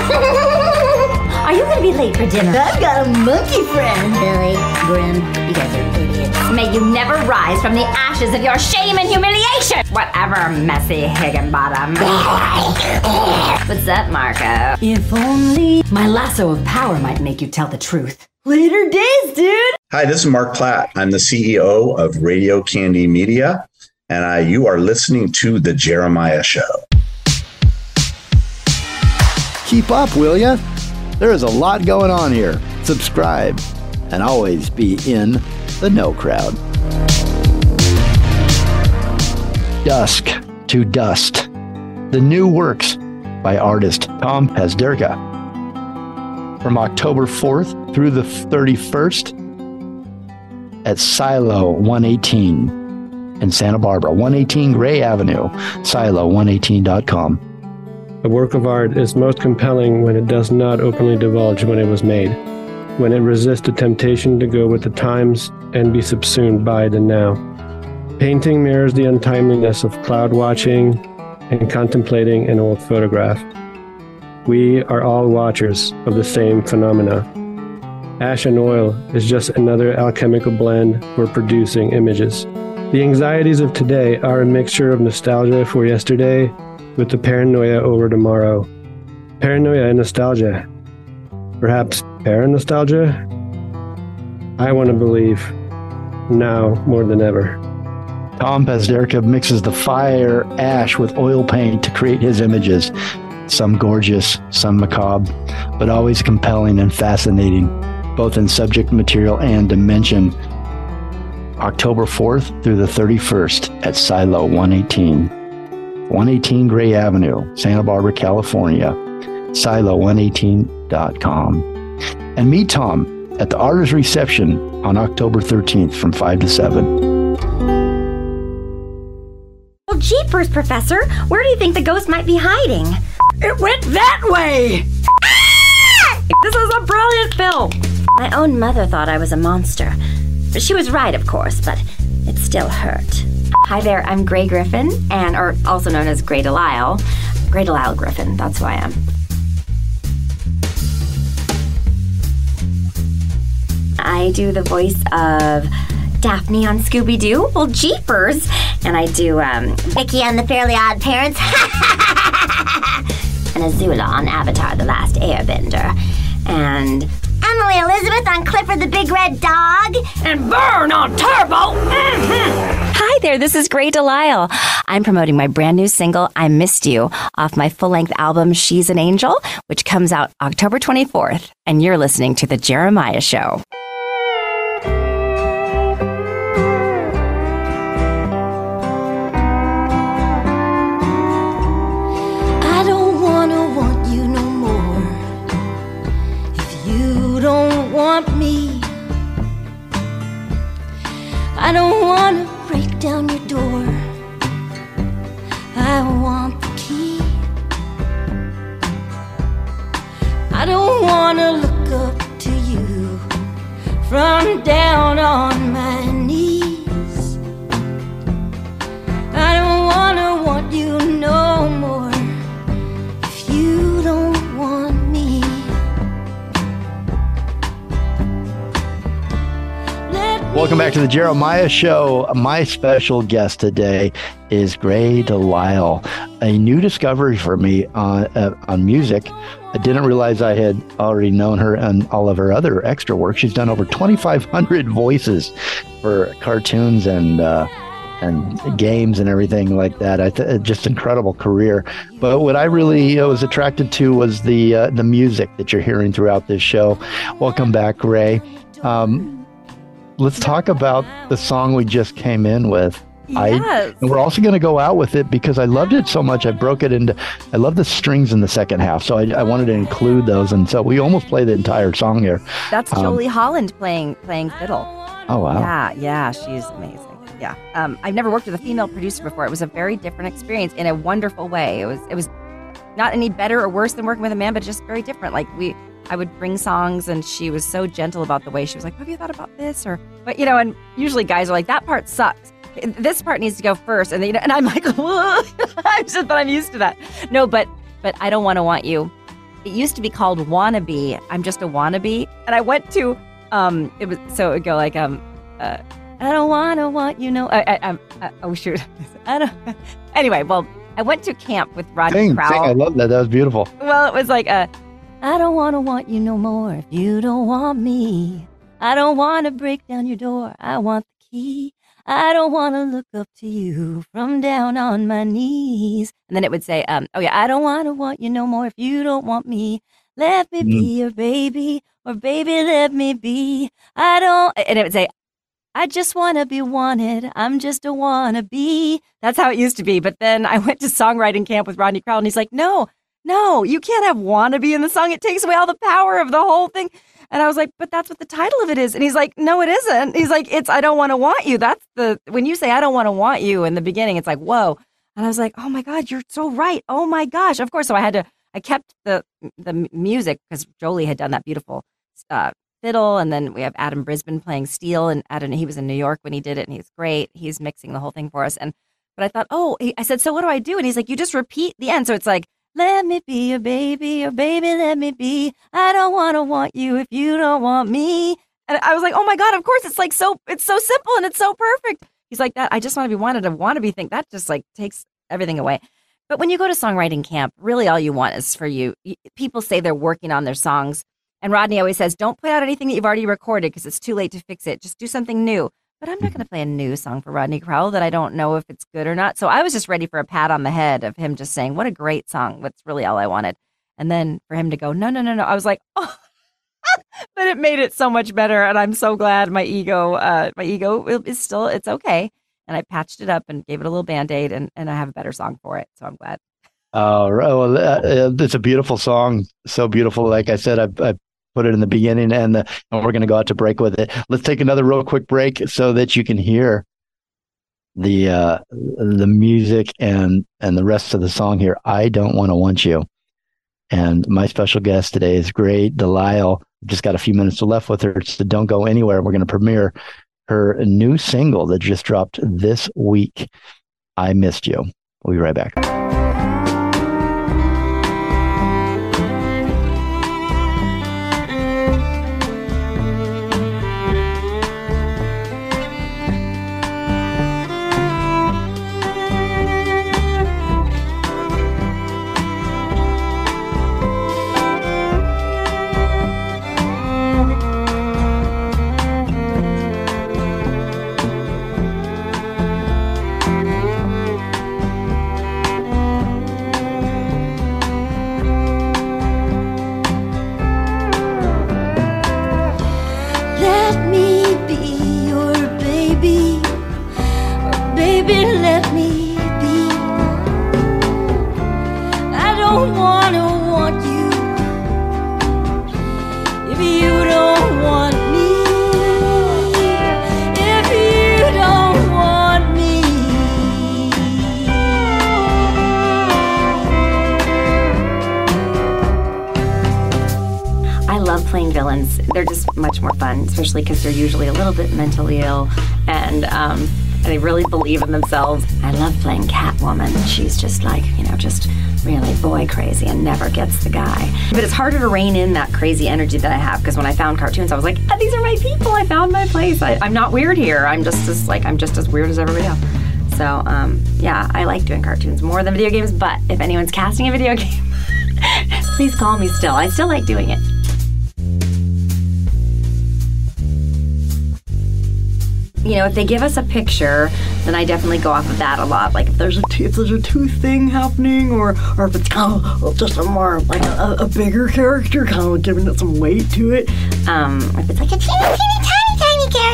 Are you gonna be late for dinner? I've got a monkey friend. Billy, Grim, you guys are idiots. May you never rise from the ashes of your shame and humiliation! Whatever, messy Higginbottom. What's that, Marco? If only. My lasso of power might make you tell the truth. Later days, dude. Hi, this is Mark Platt. I'm the CEO of Radio Candy Media, and I, you are listening to The Jeremiah Show. Keep up, will ya? There is a lot going on here. Subscribe and always be in the no crowd. Dusk to Dust. The new works by artist Tom Pazderka. From October 4th through the 31st at Silo 118 in Santa Barbara, 118 Gray Avenue, silo118.com. A work of art is most compelling when it does not openly divulge when it was made, when it resists the temptation to go with the times and be subsumed by the now. Painting mirrors the untimeliness of cloud watching and contemplating an old photograph. We are all watchers of the same phenomena. Ash and oil is just another alchemical blend for producing images. The anxieties of today are a mixture of nostalgia for yesterday with the paranoia over tomorrow. Paranoia and nostalgia. Perhaps paranostalgia? I want to believe now more than ever. Tom Pazderka mixes the fire ash with oil paint to create his images. Some gorgeous, some macabre, but always compelling and fascinating, both in subject material and dimension. October 4th through the 31st at Silo 118. 118 Gray Avenue, Santa Barbara, California. Silo118.com. And meet Tom at the Artist Reception on October 13th from 5 to 7. Well, jeepers, Professor. Where do you think the ghost might be hiding? It went that way. Ah! This is a brilliant film! My own mother thought I was a monster. She was right, of course, but it still hurt. Hi there, I'm Grey Griffin, and or also known as Grey Delisle. Grey Delisle Griffin, that's who I am. I do the voice of Daphne on Scooby Doo. Well, jeepers! And I do um, Vicky on the Fairly Odd Parents. and Azula on Avatar: The Last Airbender. And Emily Elizabeth on Clifford the Big Red Dog. And burn on turbo. There, this is Grey Delisle. I'm promoting my brand new single, I Missed You, off my full length album, She's an Angel, which comes out October 24th. And you're listening to The Jeremiah Show. I don't wanna down your door. I want the key. I don't wanna look up to you from down on Welcome back to the Jeremiah Show. My special guest today is Grey Delisle, a new discovery for me on uh, on music. I didn't realize I had already known her and all of her other extra work. She's done over 2,500 voices for cartoons and uh, and games and everything like that. I th- just incredible career. But what I really uh, was attracted to was the uh, the music that you're hearing throughout this show. Welcome back, Grey. Um, let's talk about the song we just came in with. I, Yes. and we're also going to go out with it because I loved it so much. I broke it into, I love the strings in the second half. So I, I wanted to include those. And so we almost play the entire song here. That's Um, Jolie Holland playing playing fiddle. Oh, wow. Yeah, yeah, she's amazing. Yeah. Um, I've never worked with a female producer before. It was a very different experience in a wonderful way. It was it was not any better or worse than working with a man, but just very different. Like we I would bring songs and she was so gentle about the way she was like, Have you thought about this? Or but you know, and usually guys are like, That part sucks. This part needs to go first. And then, you know, and I'm like, I'm just but I'm used to that. No, but but I don't want to want you. It used to be called wannabe. I'm just a wannabe. And I went to um it was so it would go like um uh I don't wanna want you know I I, I, I oh shoot I don't anyway well I went to camp with Rodney Sing, sing. Crowell I love that. That was beautiful. well, it was like a, I don't want to want you no more if you don't want me. I don't want to break down your door. I want the key. I don't want to look up to you from down on my knees. And then it would say, um, oh yeah, I don't want to want you no more if you don't want me. Let me be your baby, or baby, let me be. I don't, and it would say, I just want to be wanted. I'm just a wannabe. That's how it used to be. But then I went to songwriting camp with Rodney Crowell, and he's like, no, no, you can't have wannabe in the song. It takes away all the power of the whole thing. And I was like, but that's what the title of it is. And he's like, no, it isn't. He's like, it's I don't want to want you. That's the, when you say I don't want to want you in the beginning, it's like, whoa. And I was like, oh my God, you're so right. Oh my gosh. Of course. So I had to, I kept the, the music because Jolie had done that beautiful uh, fiddle. And then we have Adam Brisbane playing steel. And Adam, he was in New York when he did it and he's great. He's mixing the whole thing for us. And, but I thought, oh, I said, so what do I do? And he's like, you just repeat the end. So it's like, let me be your baby, your baby, let me be. I don't want to want you if you don't want me. And I was like, oh my God, of course. It's like so, it's so simple and it's so perfect. He's like that. I just want to be wanted to want to be think that just like takes everything away. But when you go to songwriting camp, really all you want is for you. People say they're working on their songs. And Rodney always says, don't put out anything that you've already recorded because it's too late to fix it. Just do something new. But I'm not going to play a new song for Rodney Crowell that I don't know if it's good or not. So I was just ready for a pat on the head of him just saying, what a great song. That's really all I wanted. And then for him to go, no, no, no, no. I was like, oh, but it made it so much better. And I'm so glad my ego, uh, my ego is still, it's okay. And I patched it up and gave it a little band aid and, and I have a better song for it. So I'm glad. Oh, right. well, uh, uh, it's a beautiful song. So beautiful. Like I said, I, I put it in the beginning and, the, and we're going to go out to break with it. Let's take another real quick break so that you can hear the uh, the music and and the rest of the song here. I don't want to want you. And my special guest today is Grey Delisle. Just got a few minutes left with her, so don't go anywhere. We're going to premiere her new single that just dropped this week. I missed you. We'll be right back. Playing villains. They're just much more fun, especially because they're usually a little bit mentally ill and um, they really believe in themselves. I love playing Catwoman. She's just like, you know, just really boy crazy and never gets the guy. But it's harder to rein in that crazy energy that I have because when I found cartoons, I was like, ah, these are my people. I found my place. I, I'm not weird here. I'm just as like I'm just as weird as everybody else. So um, yeah, I like doing cartoons more than video games. But if anyone's casting a video game, please call me. Still, I still like doing it. You know, if they give us a picture, then I definitely go off of that a lot. Like if there's a t- if there's a tooth thing happening, or or if it's kind of just a more like a, a bigger character, kind of giving it some weight to it. Um, if it's like a teeny, teeny,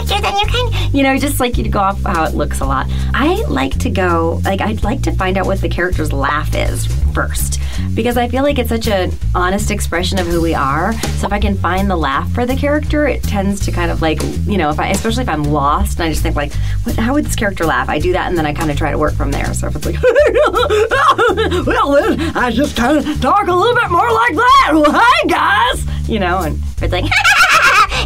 then you can, you know, just like you to go off how it looks a lot. I like to go like I'd like to find out what the character's laugh is first because I feel like it's such an honest expression of who we are. So if I can find the laugh for the character, it tends to kind of like you know, if I especially if I'm lost and I just think like, what, how would this character laugh? I do that and then I kind of try to work from there. So if it's like, well, then I just kind of talk a little bit more like that. Well, hi guys, you know, and it's like.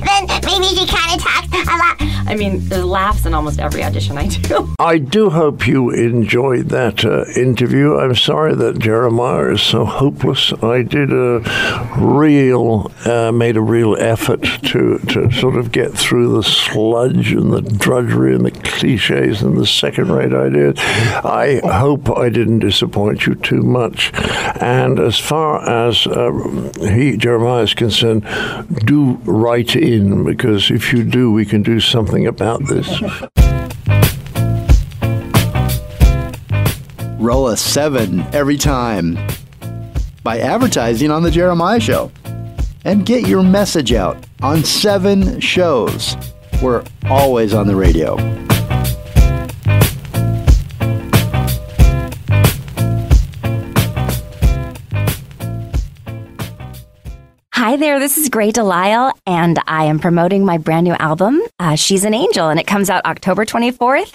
then maybe she kind of talks a lot. I mean, there's laughs in almost every audition I do. I do hope you enjoyed that uh, interview. I'm sorry that Jeremiah is so hopeless. I did a real, uh, made a real effort to, to sort of get through the sludge and the drudgery and the cliches and the second rate ideas. I hope I didn't disappoint you too much. And as far as uh, he, Jeremiah, is concerned, do write in because if you do, we can do something about this. Roll a seven every time by advertising on The Jeremiah Show. And get your message out on seven shows. We're always on the radio. Hi there, this is Grey Delisle, and I am promoting my brand new album, uh, She's an Angel, and it comes out October 24th.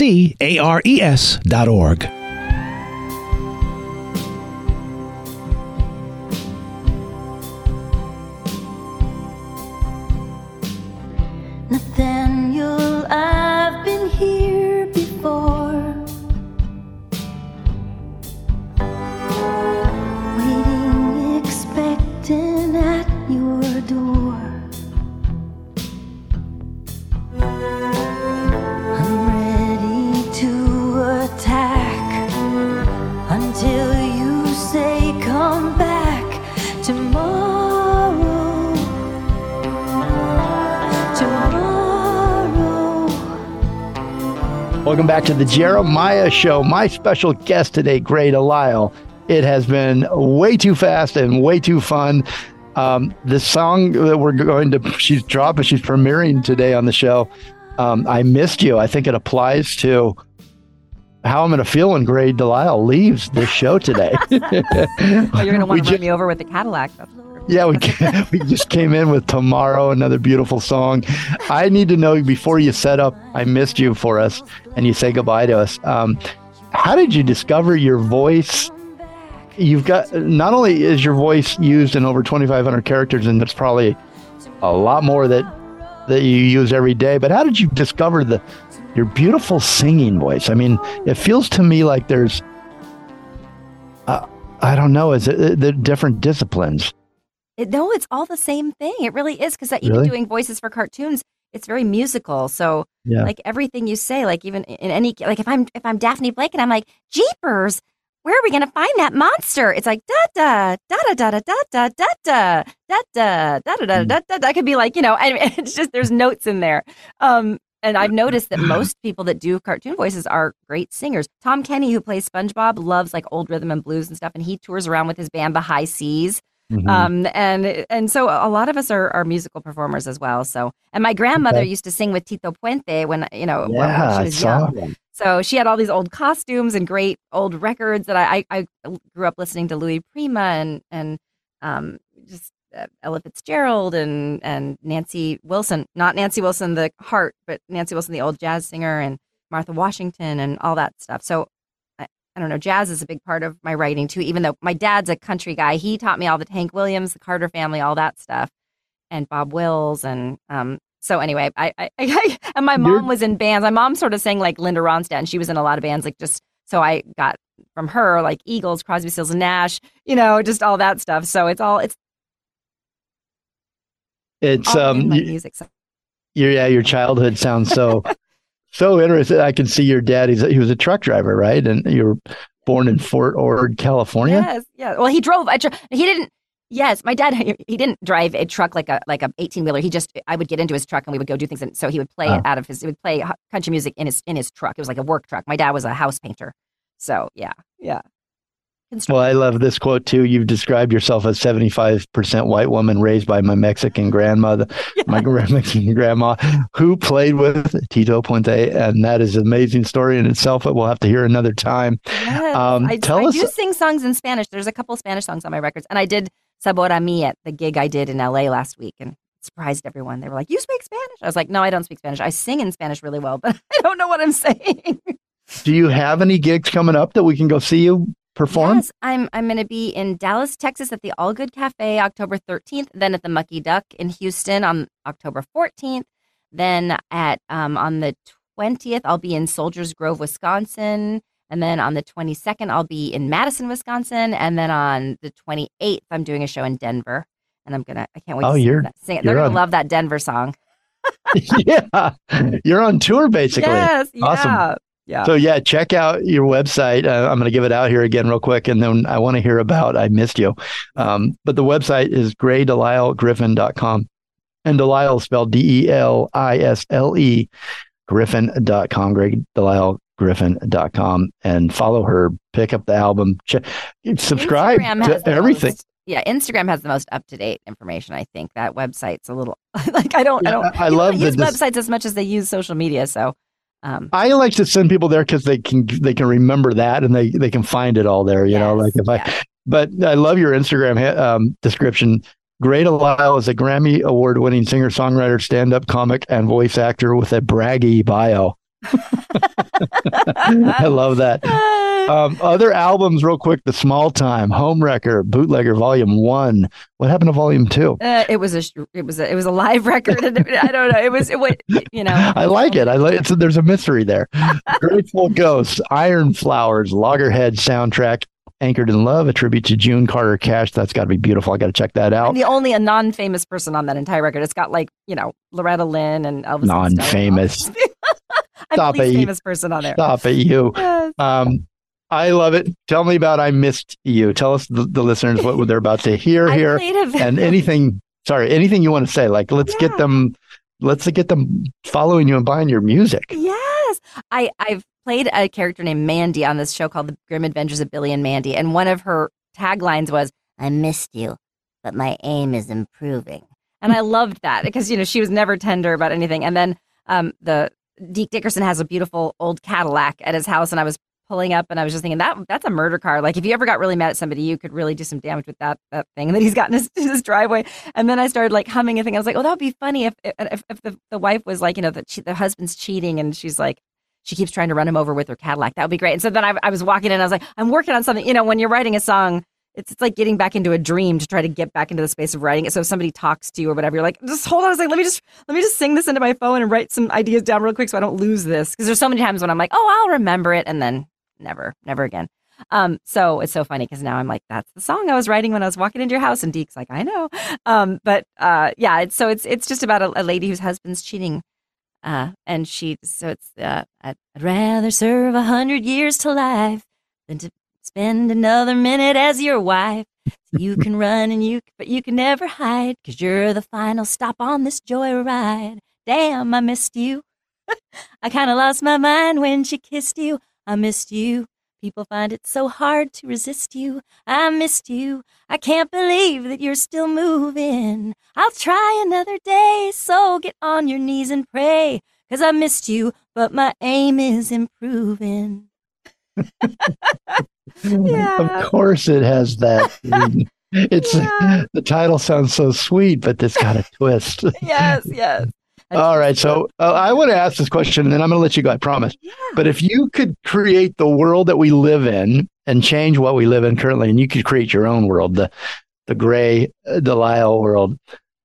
A R E S dot org. Nathaniel, I've been here before. Waiting, expecting at your door. Until you say come back tomorrow. Tomorrow. Welcome back to the Jeremiah Show. My special guest today, Grey Delisle. It has been way too fast and way too fun. Um, the song that we're going to, she's dropping, she's premiering today on the show. Um, I missed you. I think it applies to how I'm going to feel when Grey Delisle leaves this show today. Oh, you're going to want to run me over with the Cadillac. Yeah, we we just came in with Tomorrow, another beautiful song. I need to know before you set up, I missed you for us, and you say goodbye to us. Um, how did you discover your voice? You've got not only is your voice used in over 2,500 characters, and that's probably a lot more that that you use every day. But how did you discover the your beautiful singing voice? I mean, it feels to me like there's, uh, I don't know, is it the different disciplines? It, no, it's all the same thing. It really is because even Really? doing voices for cartoons, it's very musical. So Yeah. like everything you say, like even in any like if I'm if I'm Daphne Blake and I'm like, Jeepers, where are we gonna find that monster? It's like da da da da da da da da da da da da da da da da. That could be like you know, and it's just there's notes in there. Um, and I've noticed that most people that do cartoon voices are great singers. Tom Kenny, who plays SpongeBob, loves like old rhythm and blues and stuff, and he tours around with his band, The High Seas. Mhm. Um, and and so a lot of us are, are musical performers as well. So, and my grandmother Okay. used to sing with Tito Puente when you know when- when Yeah, she was young. that. So she had all these old costumes and great old records that I I, I grew up listening to Louis Prima and and um just Ella Fitzgerald and and Nancy Wilson, not Nancy Wilson the heart, but Nancy Wilson the old jazz singer and Martha Washington and all that stuff. So I, I don't know, jazz is a big part of my writing too. Even though my dad's a country guy, he taught me all the Hank Williams, the Carter Family, all that stuff, and Bob Wills and um. So anyway, I, I, I and my mom was in bands. My mom sort of sang like Linda Ronstadt, and she was in a lot of bands. Like just so I got from her like Eagles, Crosby, Stills and Nash, you know, just all that stuff. So it's all it's It's all um, music. So your yeah, your childhood sounds so so interesting. I can see your dad. He's he was a truck driver, right? And you were born in Fort Ord, California. Yes, yeah. Well, he drove. a tr- he didn't. Yes, my dad. He he didn't drive a truck like a like a eighteen wheeler. He just I would get into his truck and we would go do things. And so he would play Oh. it out of his. He would play country music in his in his truck. It was like a work truck. My dad was a house painter. So yeah, yeah. Well, I love this quote too. You've described yourself as 75% white woman raised by my Mexican grandmother, my gra- Mexican grandma, who played with Tito Puente. And that is an amazing story in itself that we'll have to hear another time. Yes, Um, I, tell I us- do sing songs in Spanish. There's a couple Spanish songs on my records, and I did Sabor a Mi at the gig I did in LA last week, and surprised everyone. They were like, "You speak Spanish?" I was like, "No, I don't speak Spanish. I sing in Spanish really well, but I don't know what I'm saying." Do you have any gigs coming up that we can go see you perform? Yes, I'm I'm going to be in Dallas, Texas at the All Good Cafe October 13th, then at the Mucky Duck in Houston on October 14th, then at um, on the 20th I'll be in Soldiers Grove, Wisconsin, and then on the 22nd I'll be in Madison, Wisconsin, and then on the 28th I'm doing a show in Denver, and I'm gonna I can't wait Oh, to you're-. Sing it. They're gonna love that Denver song. yeah. You're on tour basically. Yes, Awesome. yeah, yeah. So yeah, check out your website. Uh, I'm going to give it out here again real quick, and then I want to hear about I missed you. Um, but the website is greydelislegriffin.com, and Delisle is spelled D E L I S L E Griffin.com. Grey Delisle Griffin.com, and follow her. Pick up the album. Check, subscribe to everything. most- yeah, Instagram has the most up to date information. I think that website's a little like I don't I don't I love don't use dis- websites as much as they use social media. So um, I like to send people there because they can they can remember that and they they can find it all there. You know, like if I. But I love your Instagram um, description. Grey Delisle is a Grammy award winning singer songwriter, stand up comic, and voice actor with a braggy bio. I love that. Um, other albums, real quick: The Small Time, Home Wrecker, Bootlegger, Volume One. What happened to Volume Two? uh, it was a it was a, it was a live record. And it- I don't know. It was it, wa- you know. I like it. I like it's there's a mystery there. Grateful Ghosts, Iron Flowers, Loggerhead soundtrack, Anchored in Love, a tribute to June Carter Cash. That's got to be beautiful. I got to check that I'm out. the only a non-famous person on that entire record. It's got like you know Loretta Lynn and Elvis. Non-famous. I'm Stop the least it. famous person on there. Stop it, you. Yes. Um, I love it. Tell me about I missed you. Tell us the, the listeners what they're about to hear here, played a very- and anything. Sorry, anything you want to say. Like, let's get them. Let's get them following you and buying your music. Yes, I I've played a character named Mandy on this show called The Grim Adventures of Billy and Mandy, and one of her taglines was "I missed you, but my aim is improving," and I loved that because you know she was never tender about anything. And then um, the Deke Dickerson has a beautiful old Cadillac at his house, and I was pulling up and I was just thinking that that's a murder car. Like if you ever got really mad at somebody, you could really do some damage with that that thing that he's got in his, in his driveway. And then I started like humming a thing. I was like, oh, that would be funny if if, if the, the wife was like, you know, that the husband's cheating and she's like, she keeps trying to run him over with her Cadillac. That would be great. And so then I, I was walking in I was like, I'm working on something. You know, when you're writing a song, it's, it's like getting back into a dream to try to get back into the space of writing it. So if somebody talks to you or whatever, you're like, just hold on a second. Let me just let me just sing this into my phone and write some ideas down real quick so I don't lose this. Because there's so many times when I'm like, oh, I'll remember it, and then never, never again. Um, so it's so funny because now I'm like, that's the song I was writing when I was walking into your house, and Deke's like, I know. Um, but uh, yeah, it's so it's it's just about a, a lady whose husband's cheating. Uh, and she, so it's, uh, I'd, I'd rather serve a hundred years to life than to spend another minute as your wife. You can run and you, but you can never hide because you're the final stop on this joyride. Damn, I missed you. I kind of lost my mind when she kissed you. I missed you, People find it so hard to resist you. I missed you. I can't believe that you're still moving. I'll try another day, so get on your knees and pray. Cause I missed you, but my aim is improving. Of course, it has that. it's the title sounds so sweet, but it's got a twist. yes, yes. All right. So uh, I want to ask this question and then I'm going to let you go, I promise. But if you could create the world that we live in and change what we live in currently, and you could create your own world, the, the Grey uh, Delisle world,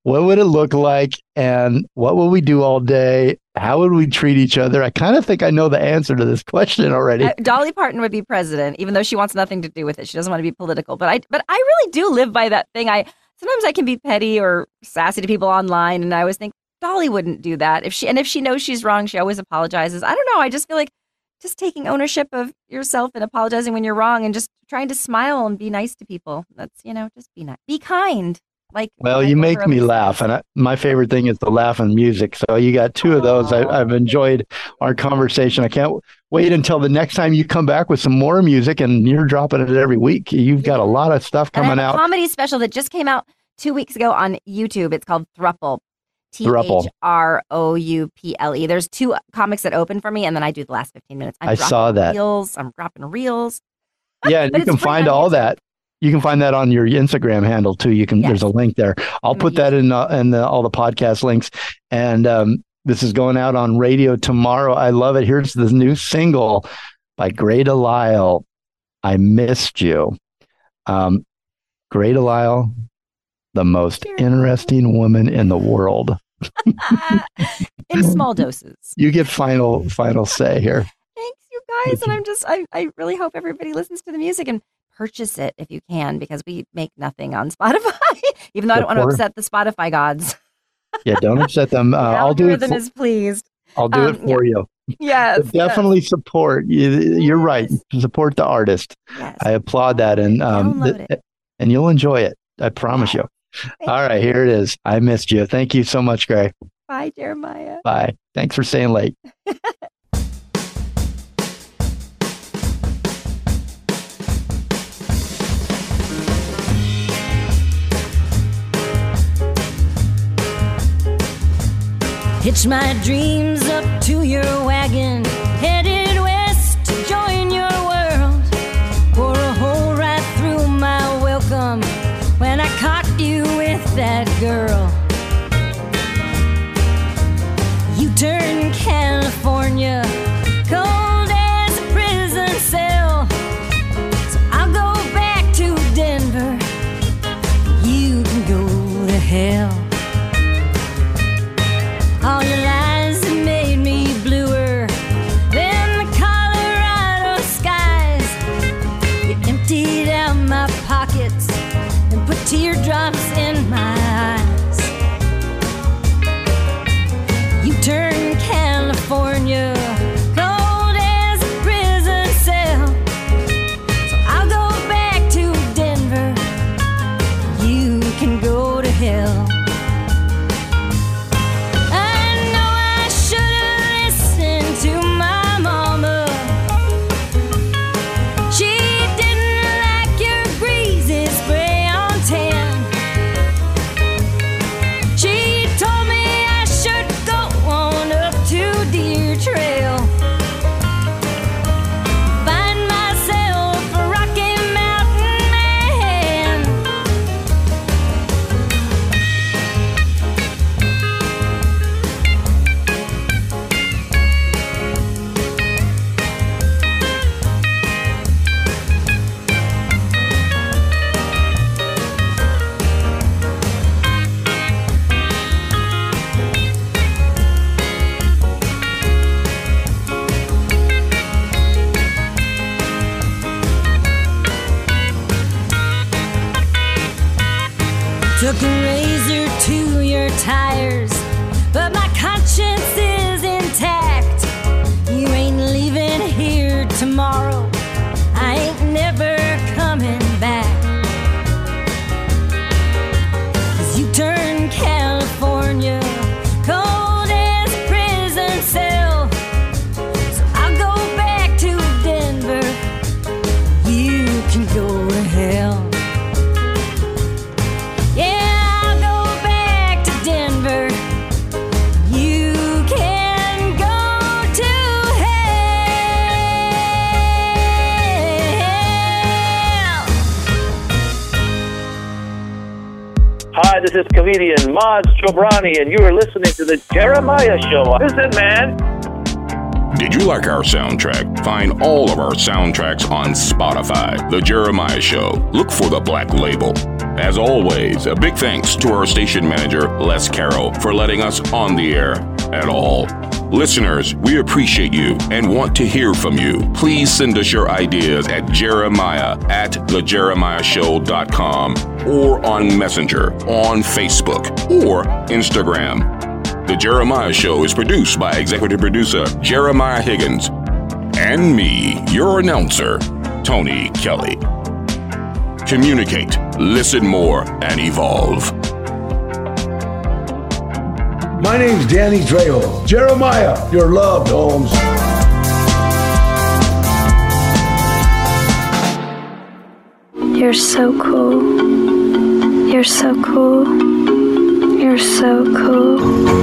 what would it look like? And what would we do all day? How would we treat each other? I kind of think I know the answer to this question already. Uh, Dolly Parton would be president, even though she wants nothing to do with it. She doesn't want to be political. But I, but I really do live by that thing. I sometimes I can be petty or sassy to people online, and I always think Dolly wouldn't do that. If she and if she knows she's wrong, she always apologizes. I don't know. I just feel like just taking ownership of yourself and apologizing when you're wrong, and just trying to smile and be nice to people. That's you know, just be nice, be kind. Like Well, you make me laugh, and I, my favorite thing is the laugh and music. So you got two of those. I, I've enjoyed our conversation. I can't wait until the next time you come back with some more music, and you're dropping it every week. You've got a lot of stuff coming have a out. comedy special that just came out two weeks ago on YouTube. It's called Throuple. T. H R O U P L E. There's two comics that open for me, and then I do the last 15 minutes. I'm I saw that. Reels. I'm dropping reels. Yeah, and you can find all that. You can find that on your Instagram handle too. You can. There's a link there. I'll put that in uh, in the, all the podcast links. And um, this is going out on radio tomorrow. I love it. Here's the new single by Grey Delisle. I missed you. Um, Grey Delisle, the most interesting woman in the world. in small doses. You get final final say here. Thanks, you guys. And I'm just, I, I really hope everybody listens to the music and purchase it if you can, because we make nothing on Spotify, even though I don't want to upset the Spotify gods. Yeah, don't upset them. Uh, I'll do it. For, is pleased. I'll do it Um, for you. Yes. But definitely support. You, you're right. Support the artist. I applaud that, and um, th- and you'll enjoy it. I promise you. All right, here it is. I missed you. Thank you so much, Grey. Bye, Jeremiah. Bye. Thanks for staying late. Hitch my dreams up to your wagon, Took a razor to your tires, but my conscience is intact. You ain't leaving here tomorrow. I ain't never coming This is comedian Maz Jobrani, and you are listening to the Jeremiah Show. Listen, man. Did you like our soundtrack? Find all of our soundtracks on Spotify. The Jeremiah Show. Look for the black label. As always, a big thanks to our station manager, Les Carroll, for letting us on the air at all. Listeners, we appreciate you and want to hear from you. Please send us your ideas at jeremiah at thejeremiahshow.com or on Messenger, on Facebook, or Instagram. The Jeremiah Show is produced by executive producer Jeremiah Higgins and me, your announcer, Tony Kelly. Communicate, listen more, and evolve. My name's Danny Trejo. Jeremiah, you're loved, Holmes. You're so cool. You're so cool. You're so cool.